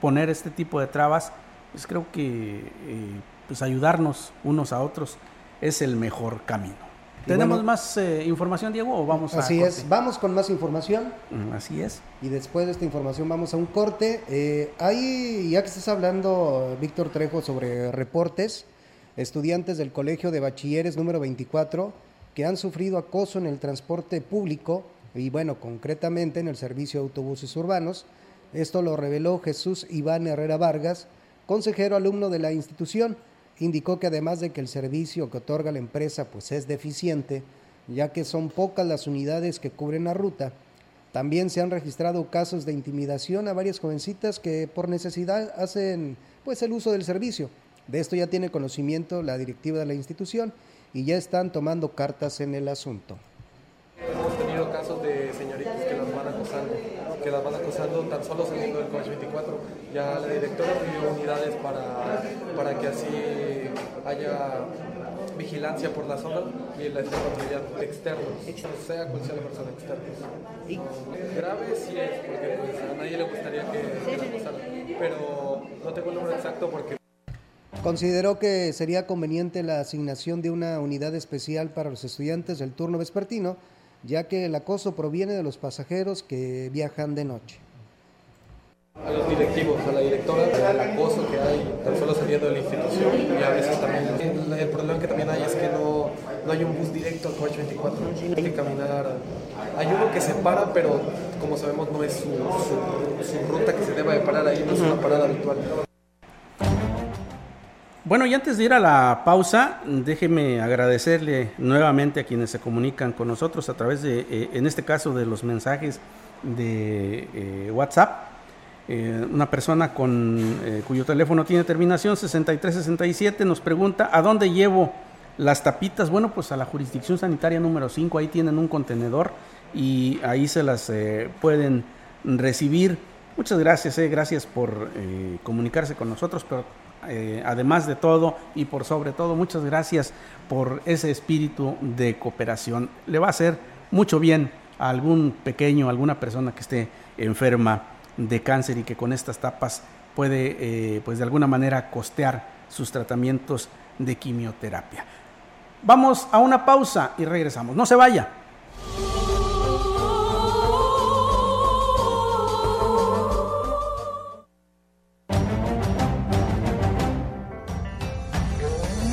poner este tipo de trabas, pues creo que eh, pues ayudarnos unos a otros es el mejor camino. ¿Tenemos más eh, información, Diego, o vamos a Así es, vamos con más información. Mm, así es. Y después de esta información vamos a un corte. Eh, ahí, ya que estás hablando, Víctor Trejo, sobre reportes, estudiantes del Colegio de Bachilleres número 24 que han sufrido acoso en el transporte público y bueno, concretamente en el servicio de autobuses urbanos. Esto lo reveló Jesús Iván Herrera Vargas, consejero alumno de la institución. Indicó que además de que el servicio que otorga la empresa pues es deficiente, ya que son pocas las unidades que cubren la ruta, también se han registrado casos de intimidación a varias jovencitas que por necesidad hacen pues el uso del servicio. De esto ya tiene conocimiento la directiva de la institución y ya están tomando cartas en el asunto. Hemos tenido casos de señoritas que las van acosando, que las van acosando tan solo saliendo del coche 24. Ya la directora pidió unidades para, para que así haya vigilancia por la zona y la autoridad externos, sea cual sea la persona externa. Grave sí es, porque pues, a nadie le gustaría que, que la acosaran, pero no tengo el número exacto porque Consideró que sería conveniente la asignación de una unidad especial para los estudiantes del turno vespertino, ya que el acoso proviene de los pasajeros que viajan de noche. A los directivos, a la directora, el acoso que hay tan solo saliendo de la institución y a veces también el, problema que también hay es que no, no hay un bus directo al coche 24, hay que caminar, hay uno que se para, pero como sabemos no es su, su, ruta que se debe de parar ahí, no es una parada habitual. Bueno, y antes de ir a la pausa, déjeme agradecerle nuevamente a quienes se comunican con nosotros a través de, eh, en este caso, de los mensajes de eh, WhatsApp. Eh, una persona con cuyo teléfono tiene terminación 6367 nos pregunta, ¿a dónde llevo las tapitas? Bueno, pues a la jurisdicción sanitaria número 5, ahí tienen un contenedor y ahí se las pueden recibir. Muchas gracias, gracias por comunicarse con nosotros, pero eh, además de todo y por sobre todo, muchas gracias por ese espíritu de cooperación. Le va a hacer mucho bien a algún pequeño, alguna persona que esté enferma de cáncer y que con estas tapas puede, eh, pues de alguna manera, costear sus tratamientos de quimioterapia. Vamos a una pausa y regresamos. No se vaya.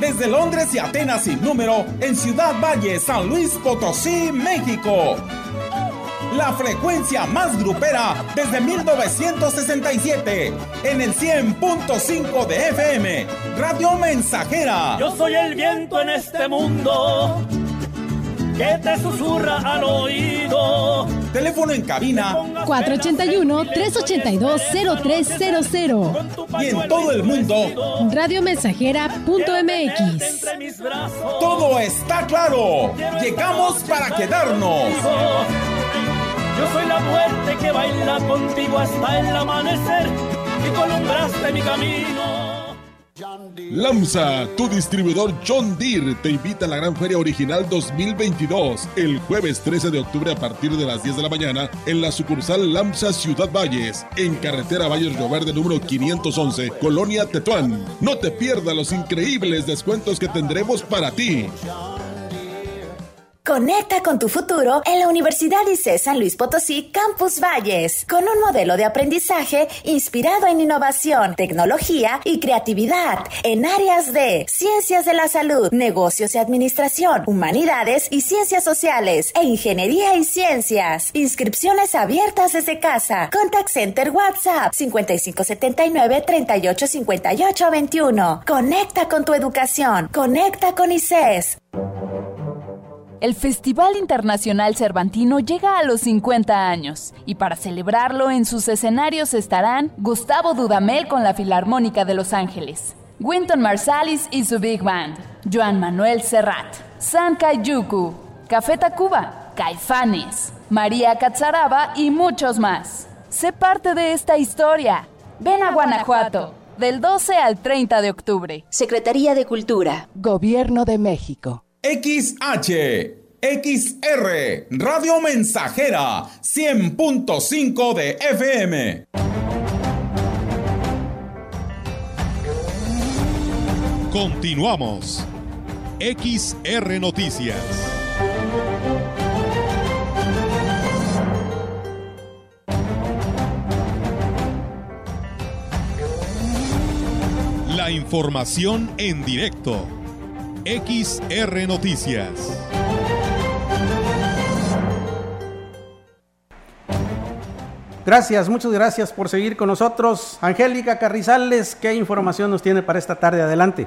desde Londres y Atenas sin número, en Ciudad Valle, San Luis Potosí, México. La frecuencia más grupera desde 1967 en el 100.5 de FM, Radio Mensajera. Yo soy el viento en este mundo que te susurra al oído. Teléfono en cabina 481-382-0300. Y en todo el mundo, radiomensajera.mx. Todo está claro. Llegamos para quedarnos. Yo soy la muerte que baila contigo hasta el amanecer y columbraste mi camino. LAMSA, tu distribuidor John Deere, te invita a la Gran Feria Original 2022 el jueves 13 de octubre a partir de las 10 de la mañana en la sucursal LAMSA Ciudad Valles, en carretera Valles Río Verde número 511, Colonia Tetuán. No te pierdas los increíbles descuentos que tendremos para ti. Conecta con tu futuro en la Universidad ICE San Luis Potosí Campus Valles, con un modelo de aprendizaje inspirado en innovación, tecnología y creatividad en áreas de ciencias de la salud, negocios y administración, humanidades y ciencias sociales e ingeniería y ciencias. Inscripciones abiertas desde casa. Contact Center WhatsApp 5579 385821. Conecta con tu educación. Conecta con ICES. El Festival Internacional Cervantino llega a los 50 años y para celebrarlo en sus escenarios estarán Gustavo Dudamel con la Filarmónica de Los Ángeles, Winton Marsalis y su Big Band, Joan Manuel Serrat, San Kayuku, Café Tacuba, Caifanes, María Catzaraba y muchos más. Sé parte de esta historia. Ven a Guanajuato. Del 12 al 30 de octubre. Secretaría de Cultura. Gobierno de México. XH, XR, Radio Mensajera, 100.5 de FM. Continuamos. XR Noticias. La información en directo XR Noticias. Gracias, muchas gracias por seguir con nosotros. Angélica Carrizales, ¿qué información nos tiene para esta tarde? Adelante.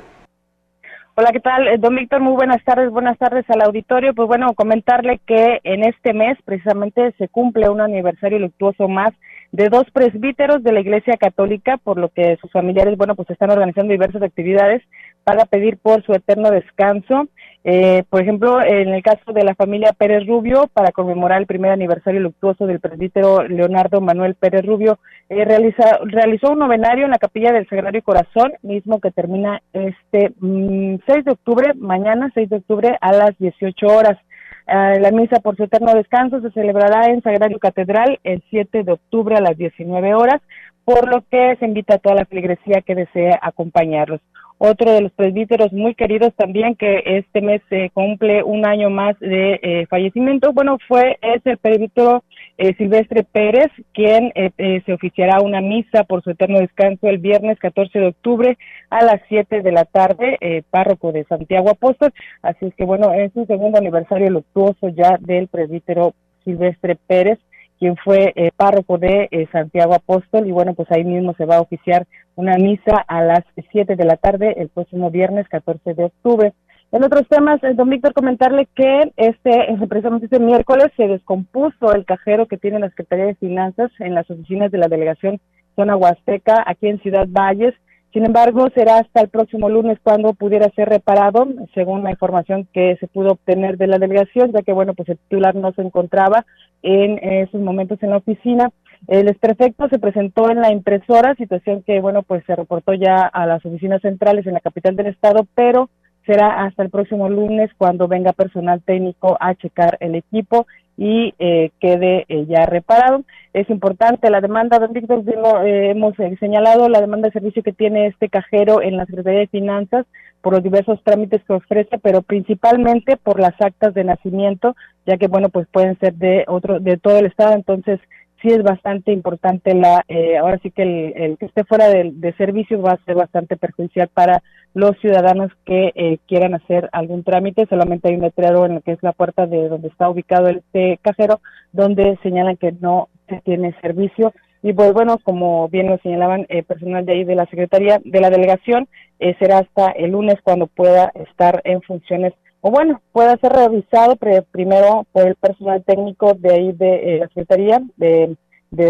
Hola, ¿qué tal? Eh, don Víctor, muy buenas tardes, buenas tardes al auditorio. Pues bueno, comentarle que en este mes precisamente se cumple un aniversario luctuoso más de dos presbíteros de la Iglesia Católica, por lo que sus familiares, bueno, pues están organizando diversas actividades para pedir por su eterno descanso. Eh, por ejemplo, en el caso de la familia Pérez Rubio, para conmemorar el primer aniversario luctuoso del presbítero Leonardo Manuel Pérez Rubio, eh, realiza, realizó un novenario en la capilla del Sagrario Corazón, mismo que termina este 6 mm, de octubre, mañana 6 de octubre a las 18 horas. Eh, la misa por su eterno descanso se celebrará en Sagrario Catedral el 7 de octubre a las 19 horas por lo que se invita a toda la feligresía que desee acompañarlos. Otro de los presbíteros muy queridos también que este mes se cumple un año más de eh, fallecimiento, bueno, fue es el presbítero eh, Silvestre Pérez, quien eh, se oficiará una misa por su eterno descanso el viernes 14 de octubre a las 7 de la tarde, párroco de Santiago Apóstol. Así es que bueno, es un segundo aniversario luctuoso ya del presbítero Silvestre Pérez quien fue eh, párroco de eh, Santiago Apóstol y bueno, pues ahí mismo se va a oficiar una misa a las 7 de la tarde el próximo viernes 14 de octubre. En otros temas, eh, don Víctor, comentarle que este, precisamente este miércoles se descompuso el cajero que tiene la Secretaría de Finanzas en las oficinas de la delegación Zona Huasteca aquí en Ciudad Valles. Sin embargo, será hasta el próximo lunes cuando pudiera ser reparado, según la información que se pudo obtener de la delegación, ya que, bueno, pues el titular no se encontraba en esos momentos en la oficina. El desperfecto se presentó en la impresora, situación que, bueno, pues se reportó ya a las oficinas centrales en la capital del estado, pero será hasta el próximo lunes cuando venga personal técnico a checar el equipo y eh, quede eh, ya reparado. Es importante la demanda, don Víctor, eh, hemos señalado la demanda de servicio que tiene este cajero en la Secretaría de Finanzas por los diversos trámites que ofrece, pero principalmente por las actas de nacimiento, ya que, bueno, pues pueden ser de otro, de todo el estado, entonces sí es bastante importante la, eh, ahora sí que el, que esté fuera de, de, servicio va a ser bastante perjudicial para los ciudadanos que eh, quieran hacer algún trámite. Solamente hay un letrero en lo que es la puerta de donde está ubicado este cajero, donde señalan que no se tiene servicio. Y pues bueno, como bien lo señalaban eh, personal de ahí de la Secretaría de la Delegación, eh, será hasta el lunes cuando pueda estar en funciones o bueno, pueda ser revisado primero por el personal técnico de ahí de eh, la Secretaría de,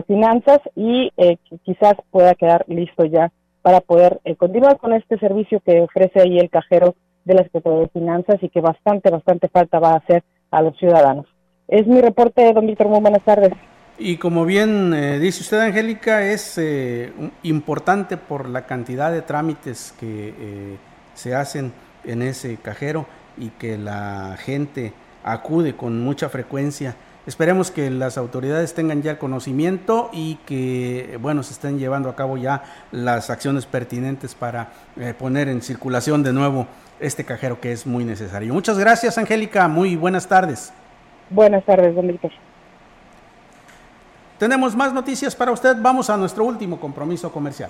Finanzas y eh, quizás pueda quedar listo ya para poder eh, continuar con este servicio que ofrece ahí el cajero de la Secretaría de Finanzas y que bastante, bastante falta va a hacer a los ciudadanos. Es mi reporte, don Víctor, muy buenas tardes. Y como bien dice usted, Angélica, es importante por la cantidad de trámites que se hacen en ese cajero y que la gente acude con mucha frecuencia. Esperemos que las autoridades tengan ya conocimiento y que, bueno, se estén llevando a cabo ya las acciones pertinentes para eh, poner en circulación de nuevo este cajero que es muy necesario. Muchas gracias, Angélica. Muy buenas tardes. Buenas tardes, don Tenemos más noticias para usted. Vamos a nuestro último compromiso comercial.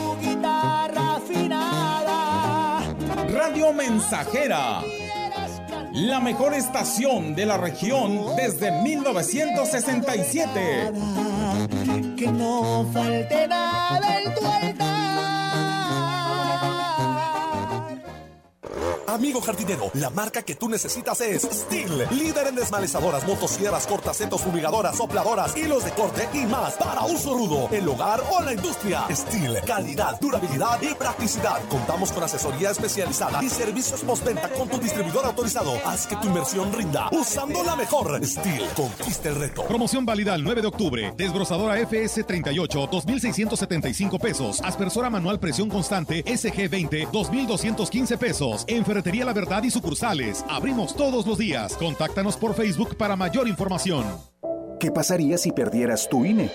Mensajera. La mejor estación de la región desde 1967. Que no falte nada en tu Amigo jardinero, la marca que tú necesitas es Steel, líder en desmalezadoras, motosierras, cortacetos, fumigadoras, sopladoras, hilos de corte y más para uso rudo, el hogar o la industria. Steel, calidad, durabilidad y practicidad. Contamos con asesoría especializada y servicios postventa con tu distribuidor autorizado. Haz que tu inversión rinda usando la mejor. Steel, conquista el reto. Promoción válida el 9 de octubre. Desbrozadora FS 38, 2,675 pesos. Aspersora manual presión constante SG 20, 2,215 pesos. Enfermería La Verdad y sucursales. Abrimos todos los días. Contáctanos por Facebook para mayor información. ¿Qué pasaría si perdieras tu INE?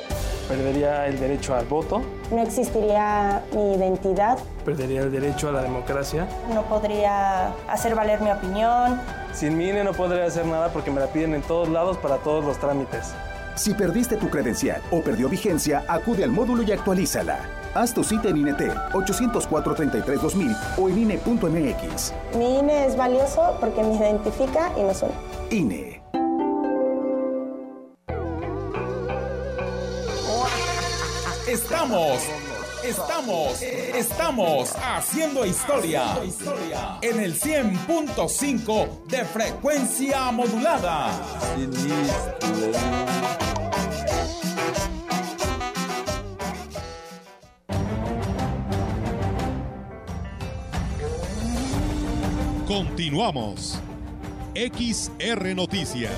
Perdería el derecho al voto. No existiría mi identidad. Perdería el derecho a la democracia. No podría hacer valer mi opinión. Sin mi INE no podría hacer nada porque me la piden en todos lados para todos los trámites. Si perdiste tu credencial o perdió vigencia, acude al módulo y actualízala. Haz tu cita en INET 804-33-2000 o en INE.mx. Mi INE es valioso porque me identifica y me suena. INE. Estamos, estamos, estamos haciendo historia en el 100.5 de frecuencia modulada. Continuamos. XR Noticias.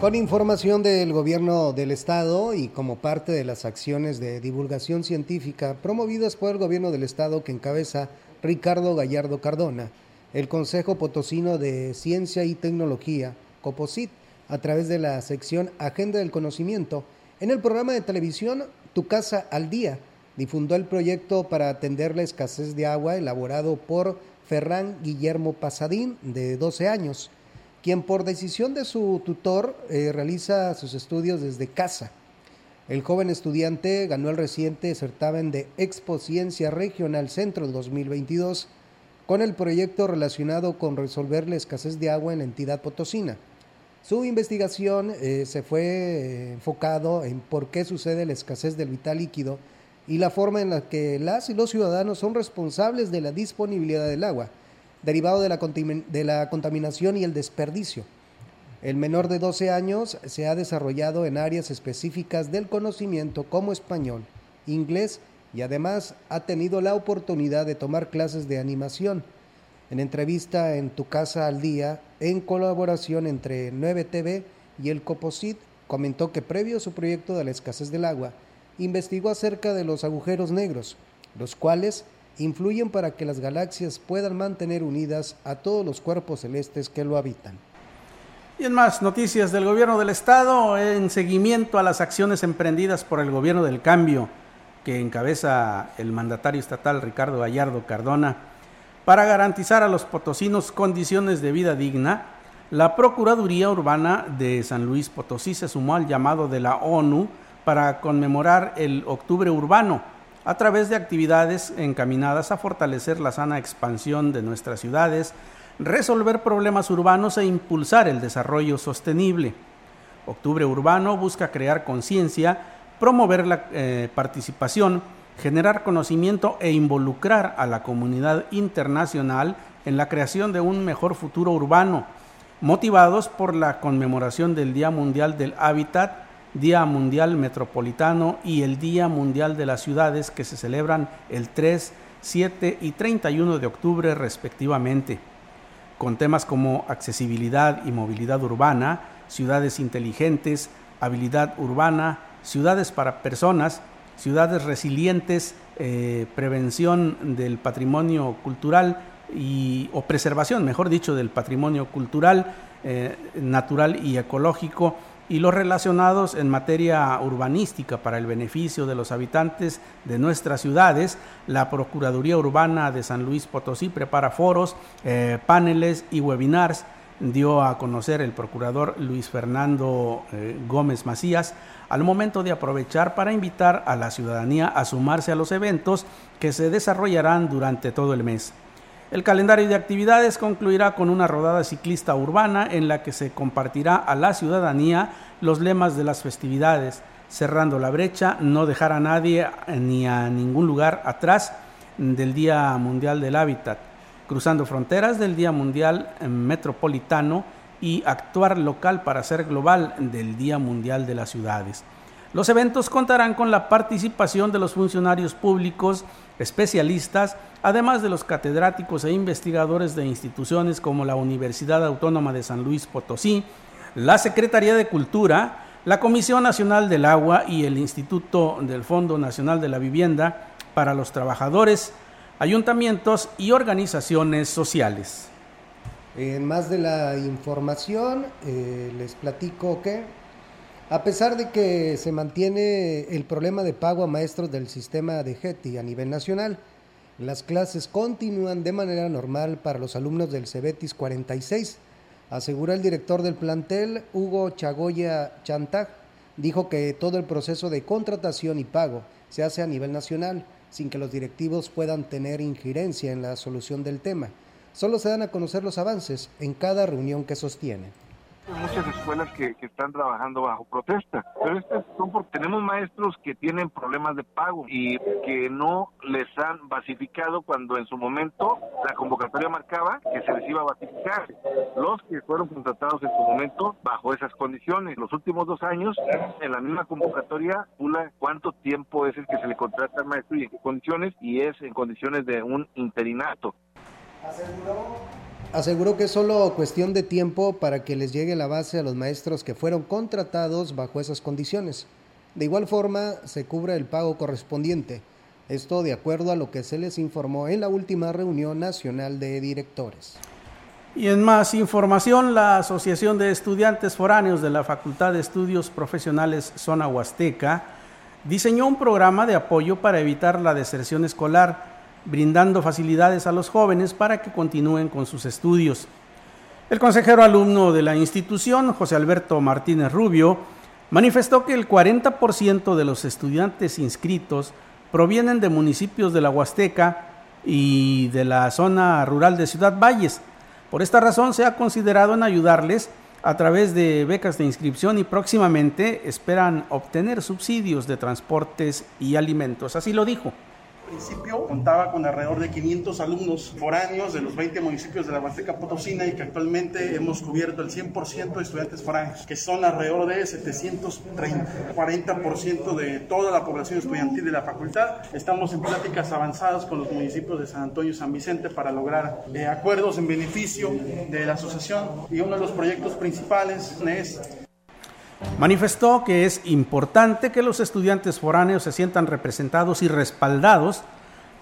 Con información del gobierno del estado y como parte de las acciones de divulgación científica promovidas por el gobierno del estado que encabeza Ricardo Gallardo Cardona, el Consejo Potosino de Ciencia y Tecnología, COPOSIT, a través de la sección Agenda del Conocimiento, en el programa de televisión Tu Casa al Día, difundó el proyecto para atender la escasez de agua elaborado por Ferran Guillermo Pasadín, de 12 años quien por decisión de su tutor eh, realiza sus estudios desde casa. El joven estudiante ganó el reciente certamen de Expo Ciencia Regional Centro 2022 con el proyecto relacionado con resolver la escasez de agua en la entidad potosina. Su investigación eh, se fue eh, enfocado en por qué sucede la escasez del vital líquido y la forma en la que las y los ciudadanos son responsables de la disponibilidad del agua derivado de la, de la contaminación y el desperdicio. El menor de 12 años se ha desarrollado en áreas específicas del conocimiento como español, inglés y además ha tenido la oportunidad de tomar clases de animación. En entrevista en Tu Casa al Día, en colaboración entre 9TV y el Coposit, comentó que previo a su proyecto de la escasez del agua, investigó acerca de los agujeros negros, los cuales influyen para que las galaxias puedan mantener unidas a todos los cuerpos celestes que lo habitan. Y en más noticias del gobierno del estado, en seguimiento a las acciones emprendidas por el gobierno del cambio que encabeza el mandatario estatal Ricardo Gallardo Cardona, para garantizar a los potosinos condiciones de vida digna, la Procuraduría Urbana de San Luis Potosí se sumó al llamado de la ONU para conmemorar el Octubre Urbano, a través de actividades encaminadas a fortalecer la sana expansión de nuestras ciudades, resolver problemas urbanos e impulsar el desarrollo sostenible. Octubre Urbano busca crear conciencia, promover la eh, participación, generar conocimiento e involucrar a la comunidad internacional en la creación de un mejor futuro urbano, motivados por la conmemoración del Día Mundial del Hábitat Día Mundial Metropolitano y el Día Mundial de las Ciudades que se celebran el 3, 7 y 31 de octubre respectivamente, con temas como accesibilidad y movilidad urbana, ciudades inteligentes, habilidad urbana, ciudades para personas, ciudades resilientes, eh, prevención del patrimonio cultural y, o preservación, mejor dicho, del patrimonio cultural, eh, natural y ecológico, y los relacionados en materia urbanística para el beneficio de los habitantes de nuestras ciudades. La Procuraduría Urbana de San Luis Potosí prepara foros, eh, paneles y webinars. Dio a conocer el procurador Luis Fernando eh, Gómez Macías al momento de aprovechar para invitar a la ciudadanía a sumarse a los eventos que se desarrollarán durante todo el mes. El calendario de actividades concluirá con una rodada ciclista urbana en la que se compartirá a la ciudadanía los lemas de las festividades, cerrando la brecha, no dejar a nadie ni a ningún lugar atrás del Día Mundial del Hábitat, cruzando fronteras del Día Mundial Metropolitano y actuar local para ser global del Día Mundial de las Ciudades. Los eventos contarán con la participación de los funcionarios públicos, especialistas, además de los catedráticos e investigadores de instituciones como la Universidad Autónoma de San Luis Potosí, la Secretaría de Cultura, la Comisión Nacional del Agua y el Instituto del Fondo Nacional de la Vivienda para los trabajadores, ayuntamientos y organizaciones sociales. En más de la información, eh, les platico que a pesar de que se mantiene el problema de pago a maestros del sistema de GETI a nivel nacional, las clases continúan de manera normal para los alumnos del CEBETIS 46, asegura el director del plantel, Hugo Chagoya Chantag. Dijo que todo el proceso de contratación y pago se hace a nivel nacional, sin que los directivos puedan tener injerencia en la solución del tema. Solo se dan a conocer los avances en cada reunión que sostienen. Muchas escuelas que, están trabajando bajo protesta, pero estas son porque tenemos maestros que tienen problemas de pago y que no les han basificado cuando en su momento la convocatoria marcaba que se les iba a basificar. Los que fueron contratados en su momento bajo esas condiciones. Los últimos dos años, en la misma convocatoria, cuánto tiempo es el que se le contrata al maestro y en qué condiciones, y es en condiciones de un interinato. Aseguró que es solo cuestión de tiempo para que les llegue la base a los maestros que fueron contratados bajo esas condiciones. De igual forma, se cubre el pago correspondiente. Esto de acuerdo a lo que se les informó en la última reunión nacional de directores. Y en más información, la Asociación de Estudiantes Foráneos de la Facultad de Estudios Profesionales Zona Huasteca diseñó un programa de apoyo para evitar la deserción escolar brindando facilidades a los jóvenes para que continúen con sus estudios. El consejero alumno de la institución, José Alberto Martínez Rubio, manifestó que el 40% de los estudiantes inscritos provienen de municipios de la Huasteca y de la zona rural de Ciudad Valles. Por esta razón se ha considerado en ayudarles a través de becas de inscripción y próximamente esperan obtener subsidios de transportes y alimentos. Así lo dijo principio contaba con alrededor de 500 alumnos foráneos de los 20 municipios de la Huasteca Potosina y que actualmente hemos cubierto el 100% de estudiantes foráneos, que son alrededor de 730, 40% de toda la población estudiantil de la facultad. Estamos en pláticas avanzadas con los municipios de San Antonio y San Vicente para lograr eh, acuerdos en beneficio de la asociación y uno de los proyectos principales es Manifestó que es importante que los estudiantes foráneos se sientan representados y respaldados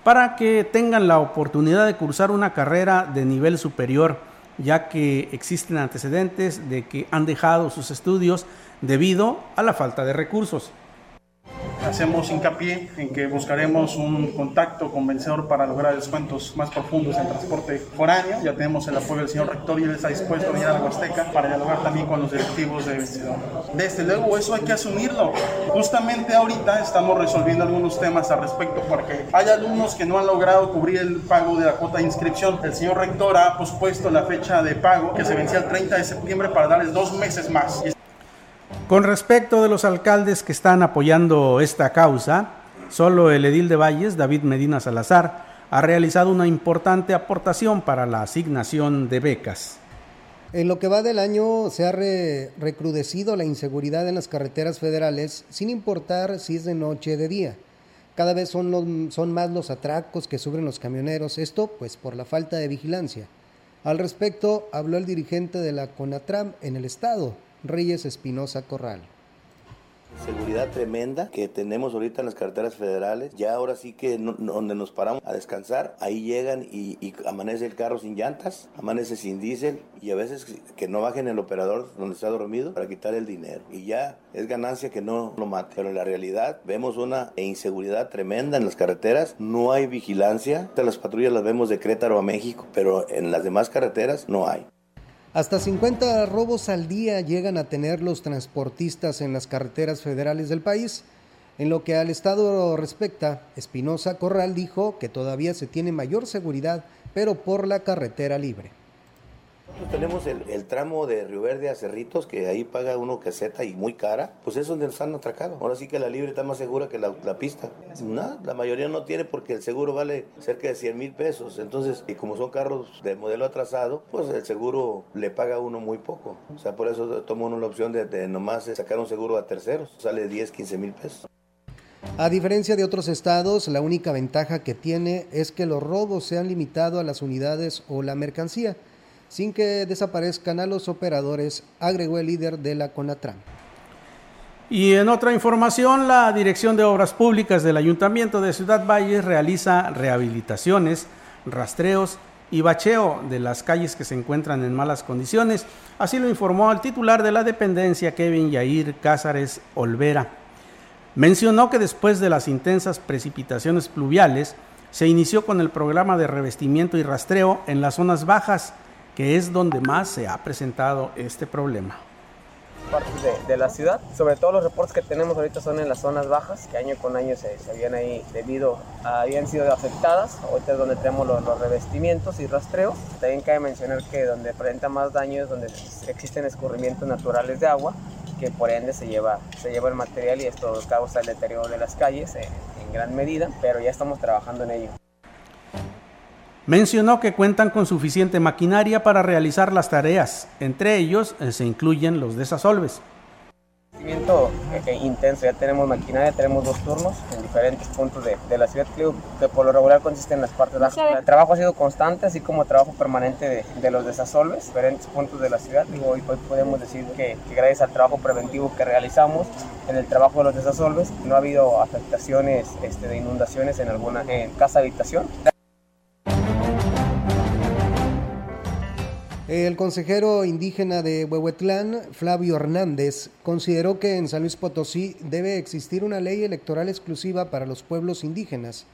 para que tengan la oportunidad de cursar una carrera de nivel superior, ya que existen antecedentes de que han dejado sus estudios debido a la falta de recursos hacemos hincapié en que buscaremos un contacto convencedor para lograr descuentos más profundos en transporte foráneo. Ya tenemos el apoyo del señor rector y él está dispuesto a venir a la Huasteca para dialogar también con los directivos de Vencedor. Desde luego, eso hay que asumirlo. Justamente ahorita estamos resolviendo algunos temas al respecto porque hay alumnos que no han logrado cubrir el pago de la cuota de inscripción. El señor rector ha pospuesto la fecha de pago que se vencía el 30 de septiembre para darles dos meses más. Con respecto de los alcaldes que están apoyando esta causa, solo el edil de Valles, David Medina Salazar, ha realizado una importante aportación para la asignación de becas. En lo que va del año se ha recrudecido la inseguridad en las carreteras federales sin importar si es de noche o de día. Cada vez son, son más los atracos que sufren los camioneros, esto pues por la falta de vigilancia. Al respecto habló el dirigente de la CONATRAM en el estado, Reyes Espinosa Corral. Seguridad tremenda que tenemos ahorita en las carreteras federales. Ya ahora sí que donde nos paramos a descansar, ahí llegan y, amanece el carro sin llantas, amanece sin diésel y a veces que no bajen el operador donde está dormido para quitar el dinero. Y ya es ganancia que no lo mate. Pero en la realidad vemos una inseguridad tremenda en las carreteras. No hay vigilancia. Las patrullas las vemos de Crétaro a México, pero en las demás carreteras no hay. Hasta 50 robos al día llegan a tener los transportistas en las carreteras federales del país. En lo que al Estado respecta, Espinosa Corral dijo que todavía se tiene mayor seguridad, pero por la carretera libre. Tenemos el, tramo de Río Verde a Cerritos, que ahí paga uno caseta y muy cara. Pues es donde nos han atracado. Ahora sí que la libre está más segura que la, pista. Nada, la mayoría no tiene porque el seguro vale cerca de 100 mil pesos. Entonces, y como son carros de modelo atrasado, pues el seguro le paga a uno muy poco. O sea, por eso toma uno la opción de, de nomás sacar un seguro a terceros. Sale 10, 15 mil pesos. A diferencia de otros estados, la única ventaja que tiene es que los robos se han limitado a las unidades o la mercancía sin que desaparezcan a los operadores, agregó el líder de la CONATRAM. Y en otra información, la Dirección de Obras Públicas del Ayuntamiento de Ciudad Valles realiza rehabilitaciones, rastreos y bacheo de las calles que se encuentran en malas condiciones. Así lo informó el titular de la dependencia, Kevin Yair Cázares Olvera. Mencionó que después de las intensas precipitaciones pluviales, se inició con el programa de revestimiento y rastreo en las zonas bajas que es donde más se ha presentado este problema. partes de, la ciudad. Sobre todo los reportes que tenemos ahorita son en las zonas bajas, que año con año se, se habían ahí debido, habían sido afectadas. Ahorita es donde tenemos los, revestimientos y rastreos. También cabe mencionar que donde presenta más daño es donde existen escurrimientos naturales de agua que por ende se lleva, se lleva el material y esto causa el deterioro de las calles en, en gran medida, pero ya estamos trabajando en ello. Mencionó que cuentan con suficiente maquinaria para realizar las tareas, entre ellos eh, se incluyen los desasolves. Eh, intenso, ya tenemos maquinaria, tenemos dos turnos en diferentes puntos de, de la ciudad, que por lo regular consiste en las partes bajas. El trabajo ha sido constante, así como trabajo permanente de, de los desasolves, diferentes puntos de la ciudad. y hoy, podemos decir que, que, gracias al trabajo preventivo que realizamos en el trabajo de los desasolves, no ha habido afectaciones este, de inundaciones en alguna en casa habitación. El consejero indígena de Huehuetlán, Flavio Hernández, consideró que en San Luis Potosí debe existir una ley electoral exclusiva para los pueblos indígenas.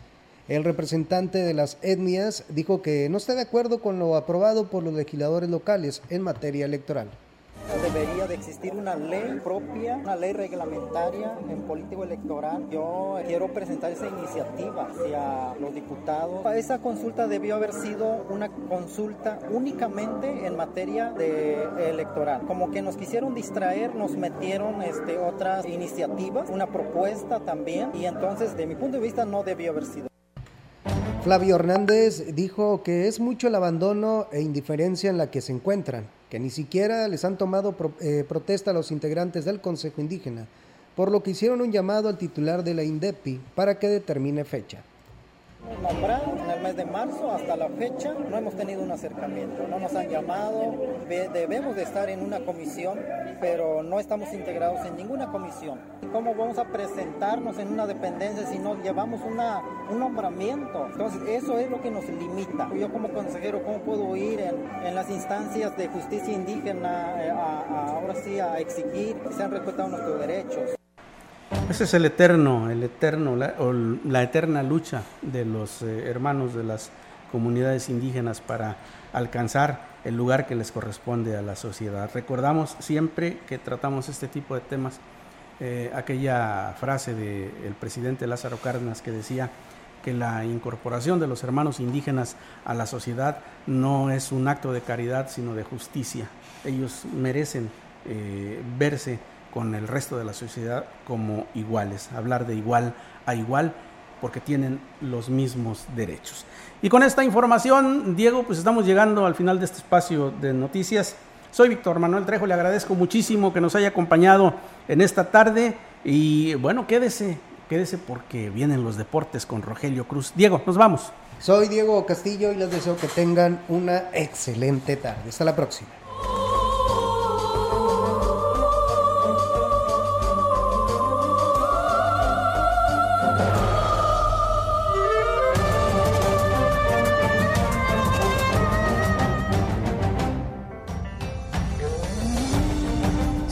El representante de las etnias dijo que no está de acuerdo con lo aprobado por los legisladores locales en materia electoral. Debería de existir una ley propia, una ley reglamentaria en político electoral. Yo quiero presentar esa iniciativa hacia los diputados. Esa consulta debió haber sido una consulta únicamente en materia de electoral. Como que nos quisieron distraer, nos metieron este, otras iniciativas, una propuesta también, y entonces de mi punto de vista no debió haber sido. Flavio Hernández dijo que es mucho el abandono e indiferencia en la que se encuentran que ni siquiera les han tomado eh, protesta a los integrantes del Consejo Indígena, por lo que hicieron un llamado al titular de la INDEPI para que determine fecha nombrado en el mes de marzo hasta la fecha no hemos tenido un acercamiento, no nos han llamado, debemos de estar en una comisión, pero no estamos integrados en ninguna comisión. ¿Cómo vamos a presentarnos en una dependencia si no llevamos una, un nombramiento? Entonces eso es lo que nos limita. Yo como consejero, ¿cómo puedo ir en, las instancias de justicia indígena eh, ahora sí a exigir que sean respetados nuestros derechos? Ese es el eterno, el eterno, la, o la eterna lucha de los eh, hermanos de las comunidades indígenas para alcanzar el lugar que les corresponde a la sociedad. Recordamos siempre que tratamos este tipo de temas eh, aquella frase del presidente Lázaro Cárdenas que decía que la incorporación de los hermanos indígenas a la sociedad no es un acto de caridad, sino de justicia. Ellos merecen eh, verse con el resto de la sociedad como iguales, hablar de igual a igual porque tienen los mismos derechos. Y con esta información, Diego, pues estamos llegando al final de este espacio de noticias. Soy Víctor Manuel Trejo, le agradezco muchísimo que nos haya acompañado en esta tarde y bueno, quédese, quédese porque vienen los deportes con Rogelio Cruz. Diego, nos vamos. Soy Diego Castillo y les deseo que tengan una excelente tarde. Hasta la próxima.